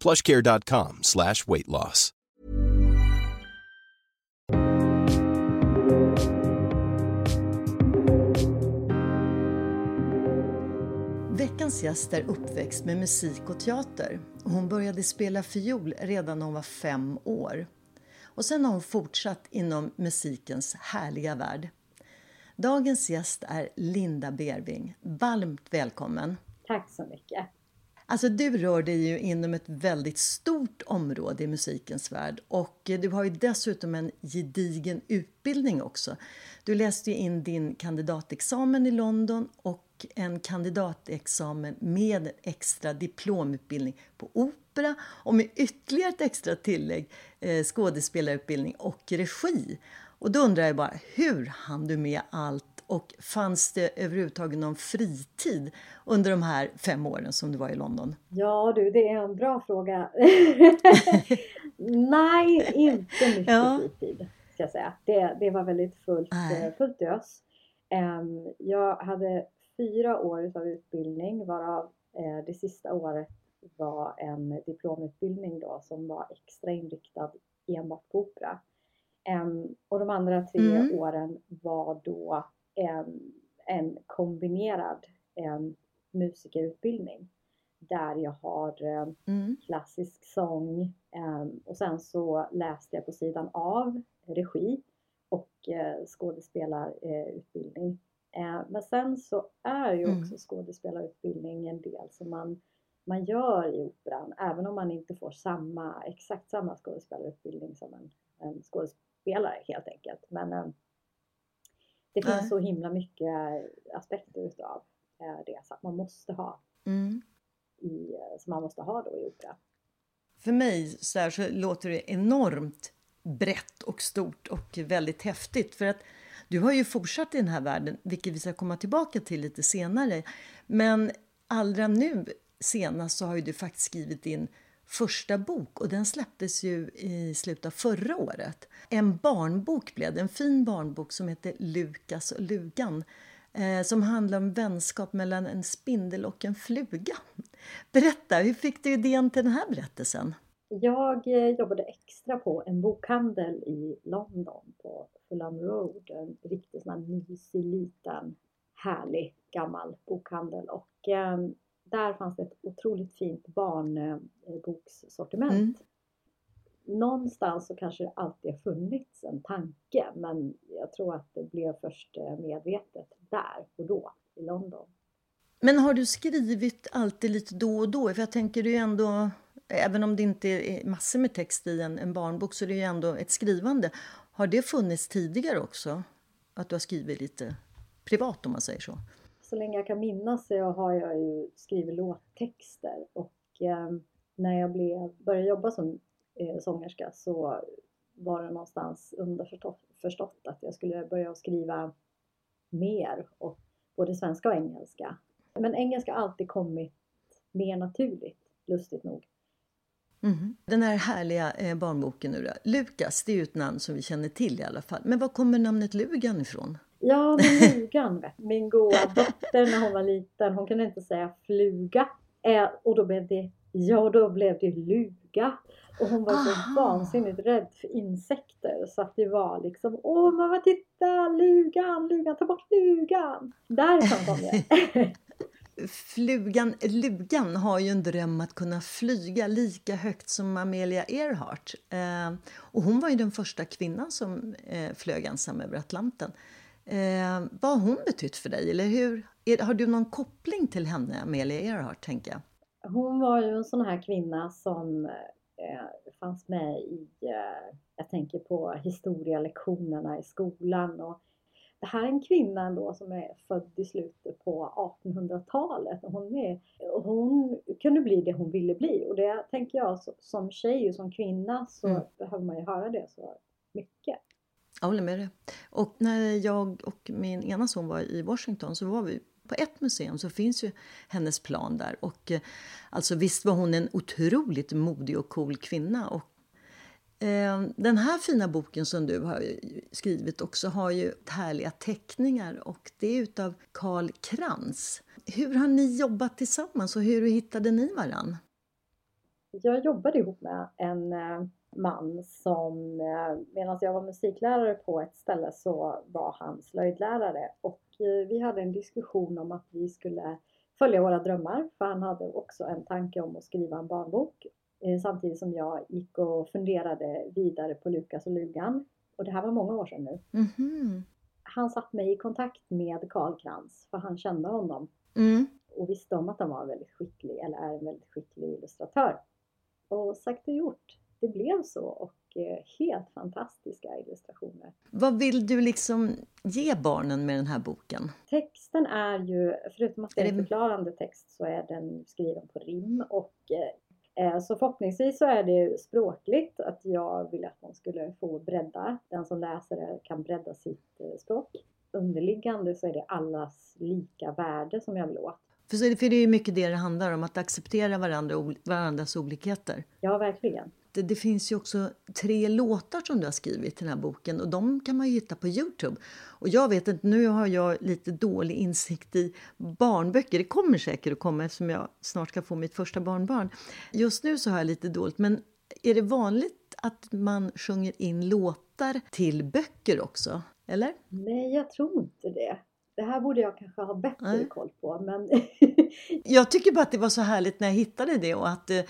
plushcare.com slash weight loss. Veckans gäst är uppväxt med musik och teater. Hon började spela fiol redan när hon var fem år. Och sen har hon fortsatt inom musikens härliga värld. Dagens gäst är Linda Berving. Varmt välkommen! Tack så mycket! Alltså du rör dig ju inom ett väldigt stort område i musikens värld och du har ju dessutom en gedigen utbildning också. Du läste ju in din kandidatexamen i London och en kandidatexamen med en extra diplomutbildning på opera och med ytterligare ett extra tillägg eh, skådespelarutbildning och regi. Och då undrar jag bara, hur hann du med allt och fanns det överhuvudtaget någon fritid under de här fem åren som du var i London? Ja du, det är en bra fråga. Nej, inte mycket ja. fritid ska jag säga. Det, det var väldigt fullt, Nej. fullt ös. Um, jag hade fyra år av utbildning varav eh, det sista året var en diplomutbildning då som var extra inriktad enbart på opera. Um, och de andra tre mm. åren var då en, kombinerad en musikerutbildning där jag har eh, mm. klassisk sång um, och sen så läste jag på sidan av regi och uh, skådespelarutbildning. Uh, men sen så är ju mm. också skådespelarutbildning en del som man, man gör i operan även om man inte får samma, exakt samma skådespelarutbildning som en, en skådespelare helt enkelt. Men um, det finns Nej. så himla mycket aspekter utav eh, det så att man måste ha mm. i, eh, som man måste ha då i opera. För mig så, här, så låter det enormt brett och stort och väldigt häftigt för att du har ju fortsatt i den här världen, vilket vi ska komma tillbaka till lite senare. Men allra nu senast så har ju du faktiskt skrivit in första bok och den släpptes ju i slutet av förra året. En barnbok blev det, en fin barnbok som heter Lukas och lugan eh, som handlar om vänskap mellan en spindel och en fluga. Berätta, hur fick du idén till den här berättelsen? Jag eh, jobbade extra på en bokhandel i London på Fulham Road, en riktigt sån här mysig liten härlig gammal bokhandel och eh, där fanns det ett otroligt fint barnbokssortiment. Mm. Någonstans så kanske det alltid har funnits en tanke men jag tror att det blev först eh, medvetet där och då i London. Men har du skrivit alltid lite då och då? För jag tänker ju ändå, även om det inte är massor med text i en, en barnbok så är det ju ändå ett skrivande. Har det funnits tidigare också? Att du har skrivit lite privat om man säger så? Så länge jag kan minnas så har jag ju skrivit låttexter och eh, när jag blev, började jobba som eh, sångerska så var det någonstans underförstått att jag skulle börja skriva mer, och både svenska och engelska. Men engelska har alltid kommit mer naturligt, lustigt nog. Mm. Den här härliga eh, barnboken nu då. Lukas, det är ju ett namn som vi känner till i alla fall. Men var kommer namnet Lugan ifrån? Ja, men Lugan vet Min goa dotter när hon var liten, hon kunde inte säga fluga. Eh, och då blev det, ja då blev det luga. Och hon var så Aha. vansinnigt rädd för insekter så att det var liksom Åh mamma titta! Lugan, lugan, ta bort lugan! Därifrån kom det. Flugan, Lugan har ju en dröm att kunna flyga lika högt som Amelia Earhart. Eh, och hon var ju den första kvinnan som eh, flög ensam över Atlanten. Eh, vad har hon betytt för dig? Eller hur? Är, har du någon koppling till henne, Amelia Earhart? Tänker jag? Hon var ju en sån här kvinna som eh, fanns med i, eh, jag tänker på historielektionerna i skolan och det här är en kvinna ändå som är född i slutet på 1800-talet. Hon, är, hon kunde bli det hon ville bli och det tänker jag som tjej och som kvinna så mm. behöver man ju höra det så mycket. Jag håller med dig. Och när jag och min ena son var i Washington så var vi på ett museum så finns ju hennes plan där. Och eh, alltså visst var hon en otroligt modig och cool kvinna. Och Eh, den här fina boken som du har skrivit också har ju härliga teckningar och det är utav Karl Krantz. Hur har ni jobbat tillsammans och hur hittade ni varann? Jag jobbade ihop med en eh, man som, eh, medan jag var musiklärare på ett ställe så var han slöjdlärare och vi hade en diskussion om att vi skulle följa våra drömmar för han hade också en tanke om att skriva en barnbok Eh, samtidigt som jag gick och funderade vidare på Lukas och Lugan. Och det här var många år sedan nu. Mm -hmm. Han satte mig i kontakt med Karl Krantz för han kände honom. Mm. Och visste om att han var väldigt skicklig, eller är en väldigt skicklig illustratör. Och sagt och gjort. Det blev så och eh, helt fantastiska illustrationer. Vad vill du liksom ge barnen med den här boken? Texten är ju, förutom att det är en förklarande text, så är den skriven på rim och eh, Eh, så förhoppningsvis så är det språkligt att jag vill att man skulle få bredda. Den som läser det kan bredda sitt språk. Underliggande så är det allas lika värde som jag vill åt. För det är mycket det det handlar om, att acceptera varandra, varandras olikheter. Ja, verkligen det, finns ju också tre låtar som du har skrivit till den här boken och de kan man ju hitta på Youtube. Och jag vet inte, nu har jag lite dålig insikt i barnböcker. Det kommer säkert att komma eftersom jag snart ska få mitt första barnbarn. Just nu så har jag lite dåligt, men är det vanligt att man sjunger in låtar till böcker också? Eller? Nej, jag tror inte det. Det här borde jag kanske ha bättre Nej. koll på. Men jag tycker bara att det var så härligt när jag hittade det och att eh,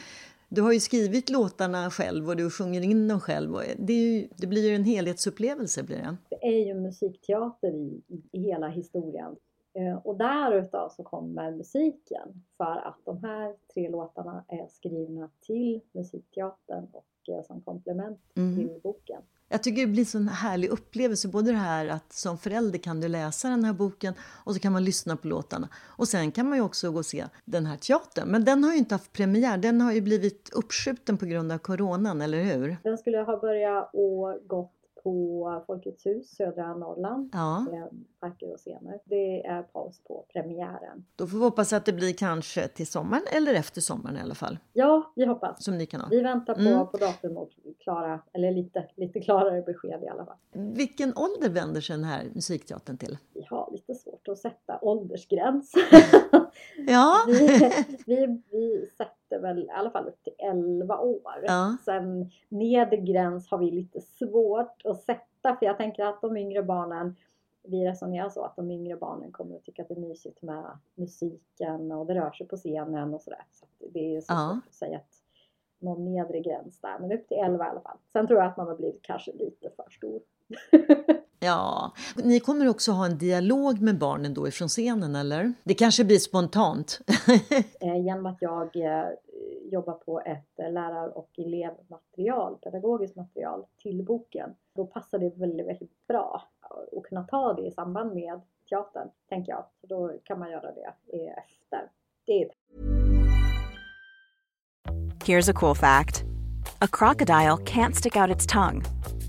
du har ju skrivit låtarna själv och du sjunger in dem själv. Det, ju, det blir ju en helhetsupplevelse. Blir det. det är ju musikteater i, i hela historien. Eh, och därutav så kommer musiken för att de här tre låtarna är skrivna till musikteatern och eh, som komplement mm. till boken. Jag tycker det blir en härlig upplevelse. Både det här att som förälder kan du läsa den här boken och så kan man lyssna på låtarna. Och sen kan man ju också gå och se den här teatern. Men den har ju inte haft premiär. Den har ju blivit uppskjuten på grund av coronan, eller hur? Den skulle ha börjat och gått på Folkets hus, södra Norrland. Ja. Parker och scener. Det är paus på premiären. Då får vi hoppas att det blir kanske till sommaren eller efter sommaren i alla fall. Ja, vi hoppas. Som ni kan ha. Vi väntar på, mm. på datum och klara, eller lite, lite klarare besked i alla fall. Vilken ålder vänder sig den här musikteatern till? Vi har lite svårt att sätta åldersgräns. ja. vi, vi, vi sätter väl i alla fall upp till 11 år. Ja. Sen nedre gräns har vi lite svårt att sätta för jag tänker att de yngre barnen vi resonerar så att de yngre barnen kommer att tycka att det är mysigt med musiken och det rör sig på scenen och sådär. Så det är så ja. svårt att säga att någon nedre gräns där, men upp till 11 i alla fall. Sen tror jag att man har blivit kanske lite för stor. ja, ni kommer också ha en dialog med barnen då ifrån scenen eller? Det kanske blir spontant? Eh, genom att jag eh, jobbar på ett eh, lärar och elevmaterial, pedagogiskt material till boken. Då passar det väldigt, väldigt bra att kunna ta det i samband med teatern, tänker jag. Så då kan man göra det efter. Det är Here's a cool fact. A crocodile can't stick out its tongue.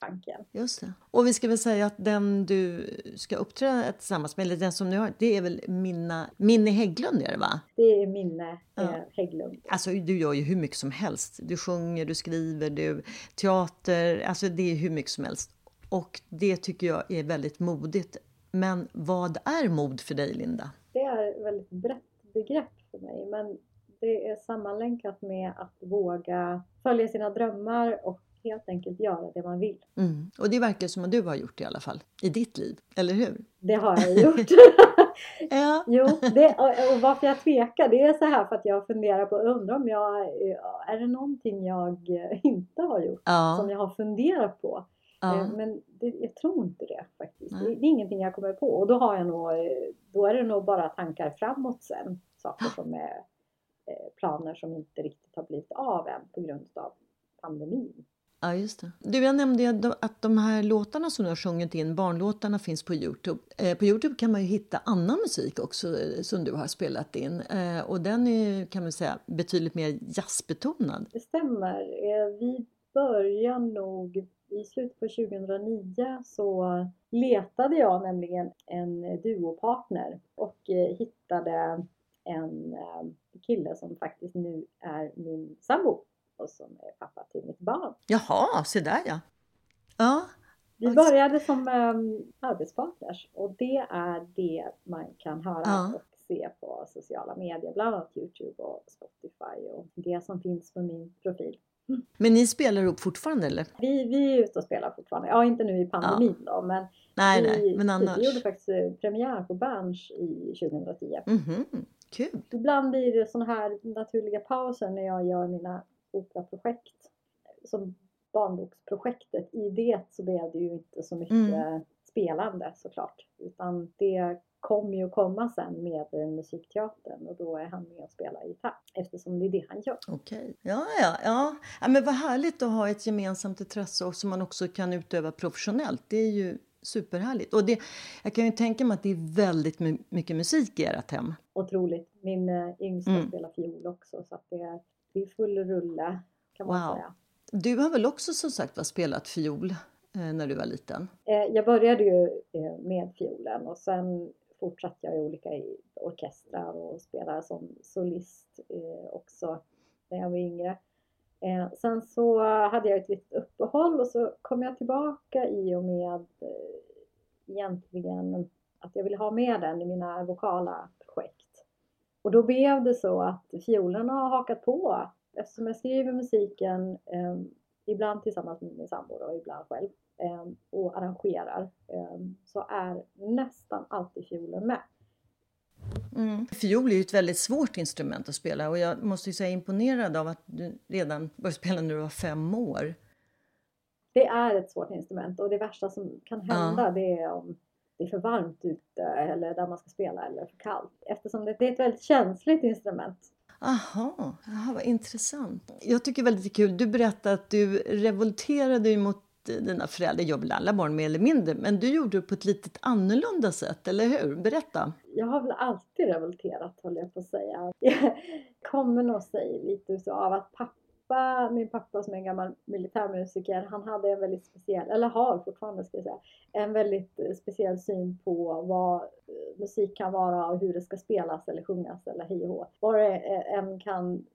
Tanken. Just det. Och vi ska väl säga att den du ska uppträda tillsammans med, eller den som nu har, det är väl Minna, Minnie Hägglund är det va? Det är Minne Ja. eh, Hägglund. Alltså du gör ju hur mycket som helst. Du sjunger, du skriver, du teater, alltså det är hur mycket som helst. Och det tycker jag är väldigt modigt. Men vad är mod för dig Linda? Det är ett väldigt brett begrepp för mig men det är sammanlänkat med att våga följa sina drömmar och helt enkelt göra det man vill. Mm. Och det verkar som att du har gjort det i alla fall, i ditt liv, eller hur? Det har jag gjort. Ja. Jo, det, och, och varför jag tvekar det är så här för att jag funderar på, undrar om jag, är det någonting jag inte har gjort Ja. som jag har funderat på? ja. Eh, Men det, jag tror inte det faktiskt. Det, det är ingenting jag kommer på och då har jag nog, då är det nog bara tankar framåt sen. Saker som är eh, planer som inte riktigt har blivit av än på grund av pandemin. Ja, just det. Du, jag nämnde att- de här låtarna som du har sjungit in, barnlåtarna, finns på Youtube. Eh, på Youtube kan man ju hitta annan musik också eh, som du har spelat in. Eh, och den är kan man säga, betydligt mer jazzbetonad. Det stämmer. Eh, Vi börjar nog i slutet på 2009 så letade jag nämligen en duopartner och hittade en kille som faktiskt nu är min sambo och som är pappa till mitt barn. Jaha, se där ja. Ja, Vi började som um, arbetspartners och det är det man kan höra Ja. och se på sociala medier, bland annat Youtube och Spotify och det som finns på min profil. men ni spelar ihop fortfarande eller? Vi, vi är ute och spelar fortfarande. Ja, inte nu i pandemin då, men Nej, vi, nej, men annars. vi gjorde faktiskt eh, premiär på Berns i 2010. Mhm, kul. Ibland blir det sådana här naturliga pauser när jag gör mina operaprojekt. Som barnboksprojektet. I det så blev det ju inte så mycket Mm. spelande såklart. Utan det kommer ju komma sen med musikteatern och då är han med och spelar gitarr. Eftersom det är det han gör. Okej. Ja, ja, ja. ja. Men vad härligt att ha ett gemensamt intresse och som man också kan utöva professionellt. Det är ju superhärligt. Och det, jag kan ju tänka mig att det är väldigt my- mycket musik i ert hem. Otroligt. Min eh, yngsta Mm. spelar fiol också så att det är, det är full rulle kan man Wow. säga. Du har väl också som sagt var spelat fiol eh, när du var liten? Eh, Jag började ju eh, med fiolen och sen fortsatte jag i olika orkestrar och spelade som solist också när jag var yngre. Sen så hade jag ett litet uppehåll och så kom jag tillbaka i och med eh, egentligen att jag ville ha med den i mina vokala. Och då blev det så att fiolen har hakat på eftersom jag skriver musiken eh, ibland tillsammans med min sambo och ibland själv eh, och arrangerar eh, så är nästan alltid fiolen med. Mm. Fiol är ju ett väldigt svårt instrument att spela och jag måste ju säga imponerad av att du redan började spela när du var fem år. Det är ett svårt instrument och det värsta som kan Ja. hända det är om det är för varmt ute eller där man ska spela eller för kallt. Eftersom det det är ett väldigt känsligt instrument. Aha, Aha vad intressant. Jag tycker väldigt kul. Du berättade att du revolterade mot dina föräldrar. gör väl alla barn mer eller mindre, men du gjorde det på ett lite annorlunda sätt, eller hur? Berätta. Jag har väl alltid revolterat håller jag på att säga. Jag kommer nog säga lite så av att pappa, min pappa som är en gammal militärmusiker, han hade en väldigt speciell, eller har fortfarande ska jag säga, en väldigt eh, speciell syn på vad eh, musik kan vara och hur det ska spelas eller sjungas eller hej och hå. Vad det eh, än kan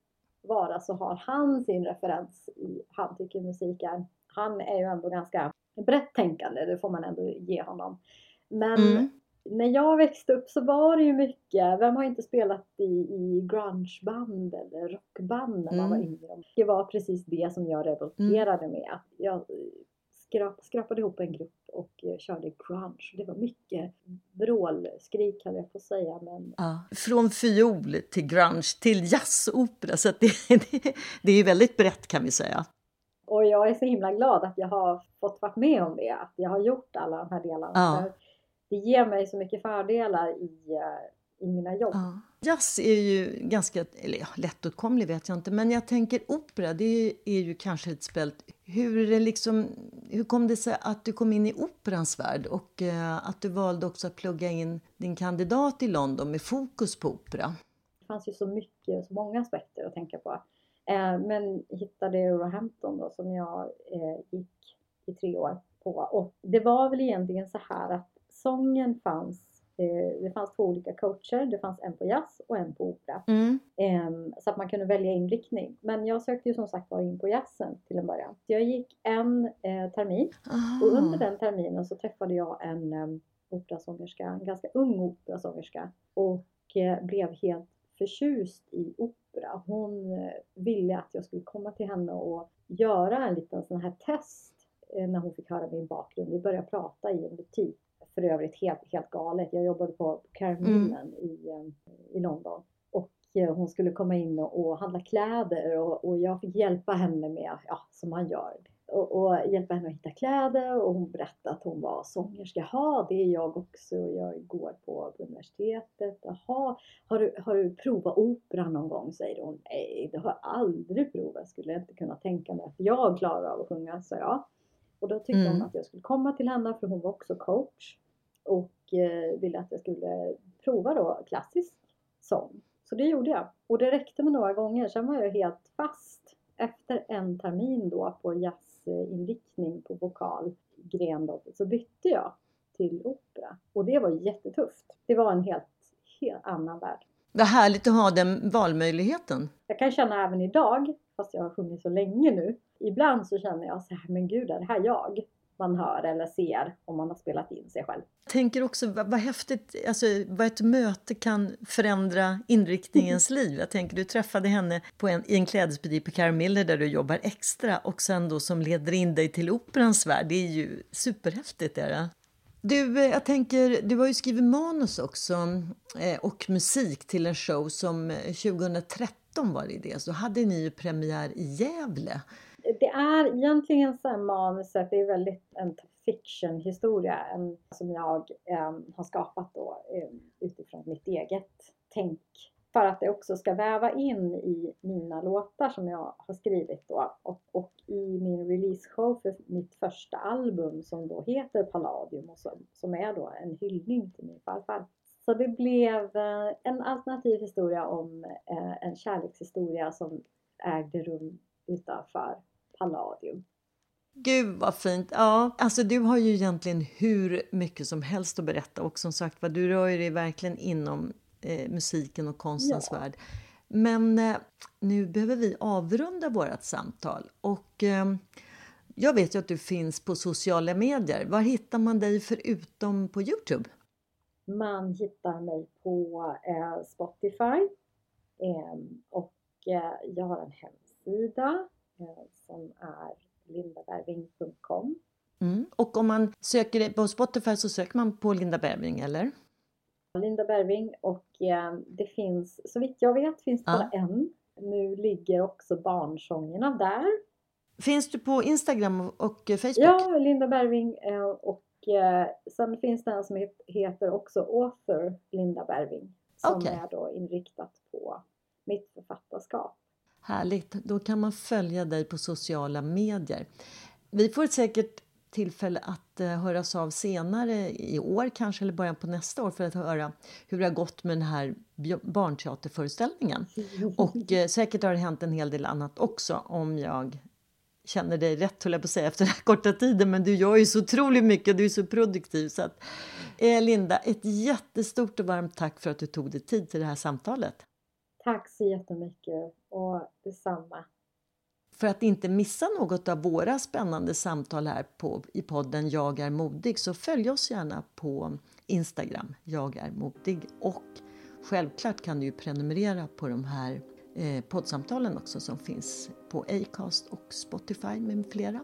vara så har han sin referens i, han tycker musik är, han är ju ändå ganska brett tänkande, det får man ändå ge honom. Men mm när jag växte upp så var det ju mycket, vem har inte spelat i, i grungeband eller rockband när man mm. var yngre? Det var precis det som jag revolterade mm. med. Jag skrap, skrapade ihop en grupp och eh, körde grunge. Det var mycket vrålskrik höll jag att säga. Men... Ja, från fiol till grunge till jazzopera. Så det, det, det är väldigt brett kan vi säga. Och jag är så himla glad att jag har fått vara med om det. Att jag har gjort alla de här delarna. Ja. Det ger mig så mycket fördelar i, eh, i mina jobb. Ja. Jazz är ju ganska eller ja, lättåtkomlig vet jag inte, men jag tänker opera, det är ju kanske ett spelt. Hur, liksom, hur kom det sig att du kom in i operans värld och uh, att du valde också att plugga in din kandidat i London med fokus på opera? Det fanns ju så mycket, så många aspekter att tänka på. Uh, men hittade Eurohampton då som jag uh, gick i tre år på och det var väl egentligen så här att sången fanns Eh, det fanns två olika coacher. Det fanns en på jazz och en på opera. Mm. Ehm, så att man kunde välja inriktning. Men jag sökte ju som sagt var in på jazzen till en början. Jag gick en eh, termin Aha. och under den terminen så träffade jag en um, operasångerska, en ganska ung operasångerska och eh, blev helt förtjust i opera. Hon ville att jag skulle komma till henne och göra en liten sån här test när hon fick höra min bakgrund. Vi började prata i en butik för övrigt helt, helt galet. Jag jobbade på Carminen mm. i, eh, i London och eh, hon skulle komma in och, och handla kläder och, och, jag fick hjälpa henne med, ja som man gör, och, och, hjälpa henne att hitta kläder och hon berättade att hon var sångerska. Jaha, det är jag också. Jag går på universitetet. Jaha, har du, har du provat opera någon gång? säger hon. Nej, det har jag aldrig provat. Skulle jag inte kunna tänka mig att jag klarar av att sjunga, sa jag. Och då tyckte mm. hon att jag skulle komma till henne för hon var också coach och eh, ville att jag skulle prova då klassisk sång. Så det gjorde jag. Och det räckte med några gånger. Sen var jag helt fast. Efter en termin då på jazzinriktning på vokalgren då, så bytte jag till opera. Och det var jättetufft. Det var en helt, helt annan värld. Vad härligt att ha den valmöjligheten. Jag kan känna även idag, fast jag har sjungit så länge nu. Ibland så känner jag så här, men gud är det här jag? Man hör eller ser om man har spelat in sig själv. Jag tänker också vad, vad häftigt, alltså vad ett möte kan förändra inriktningens liv. Jag tänker du träffade henne på en, i en klädesbutik på Caramiller där du jobbar extra och sen då som leder in dig till operans värld. Det är ju superhäftigt. Är det? Du, eh, jag tänker, du har ju skrivit manus också eh, och musik till en show som 2013 eh, var det det, så hade ni ju premiär i Gävle det är egentligen så här manuset, det är väldigt en fiction-historia som jag um, har skapat då um, utifrån mitt eget tänk. För att det också ska väva in i mina låtar som jag har skrivit då och, och i min release-show för mitt första album som då heter Palladium och som, som är då en hyllning till min farfar. Så det blev eh, en alternativ historia om eh, en kärlekshistoria som ägde rum utanför Palladium. Gud vad fint! Ja, alltså du har ju egentligen hur mycket som helst att berätta och som sagt vad du rör dig verkligen inom eh, musiken och konstens ja. värld. Men eh, nu behöver vi avrunda vårt samtal och eh, jag vet ju att du finns på sociala medier. Var hittar man dig förutom på Youtube? Man hittar mig på eh, Spotify ehm, och eh, jag har en hemsida som är lindaberving.com. Mm. Och om man söker på Spotify så söker man på Linda Berving, eller? Linda Berving och eh, det finns, så vitt jag vet, finns det ja. bara en. Nu ligger också barnsångerna där. Finns du på Instagram och Facebook? Ja, Linda Berving eh, och sen finns det en som heter också Author Linda Berving som okay. är då inriktat på mitt författarskap. Härligt, då kan man följa dig på sociala medier. Vi får säkert tillfälle att uh, höras av senare i år kanske eller början på nästa år för att höra hur det har gått med den här barnteaterföreställningen. Och uh, säkert har det hänt en hel del annat också om jag känner dig rätt höll jag på att säga efter den här korta tiden men du gör ju så otroligt mycket, du är så produktiv så att eh, Linda, ett jättestort och varmt tack för att du tog dig tid till det här samtalet. Tack så jättemycket och detsamma. för att inte missa något av våra spännande samtal här på, i podden Jag är modig så följ oss gärna på Instagram, Jag är modig. Och självklart kan du prenumerera på de här eh, poddsamtalen också som finns på Acast och Spotify med flera.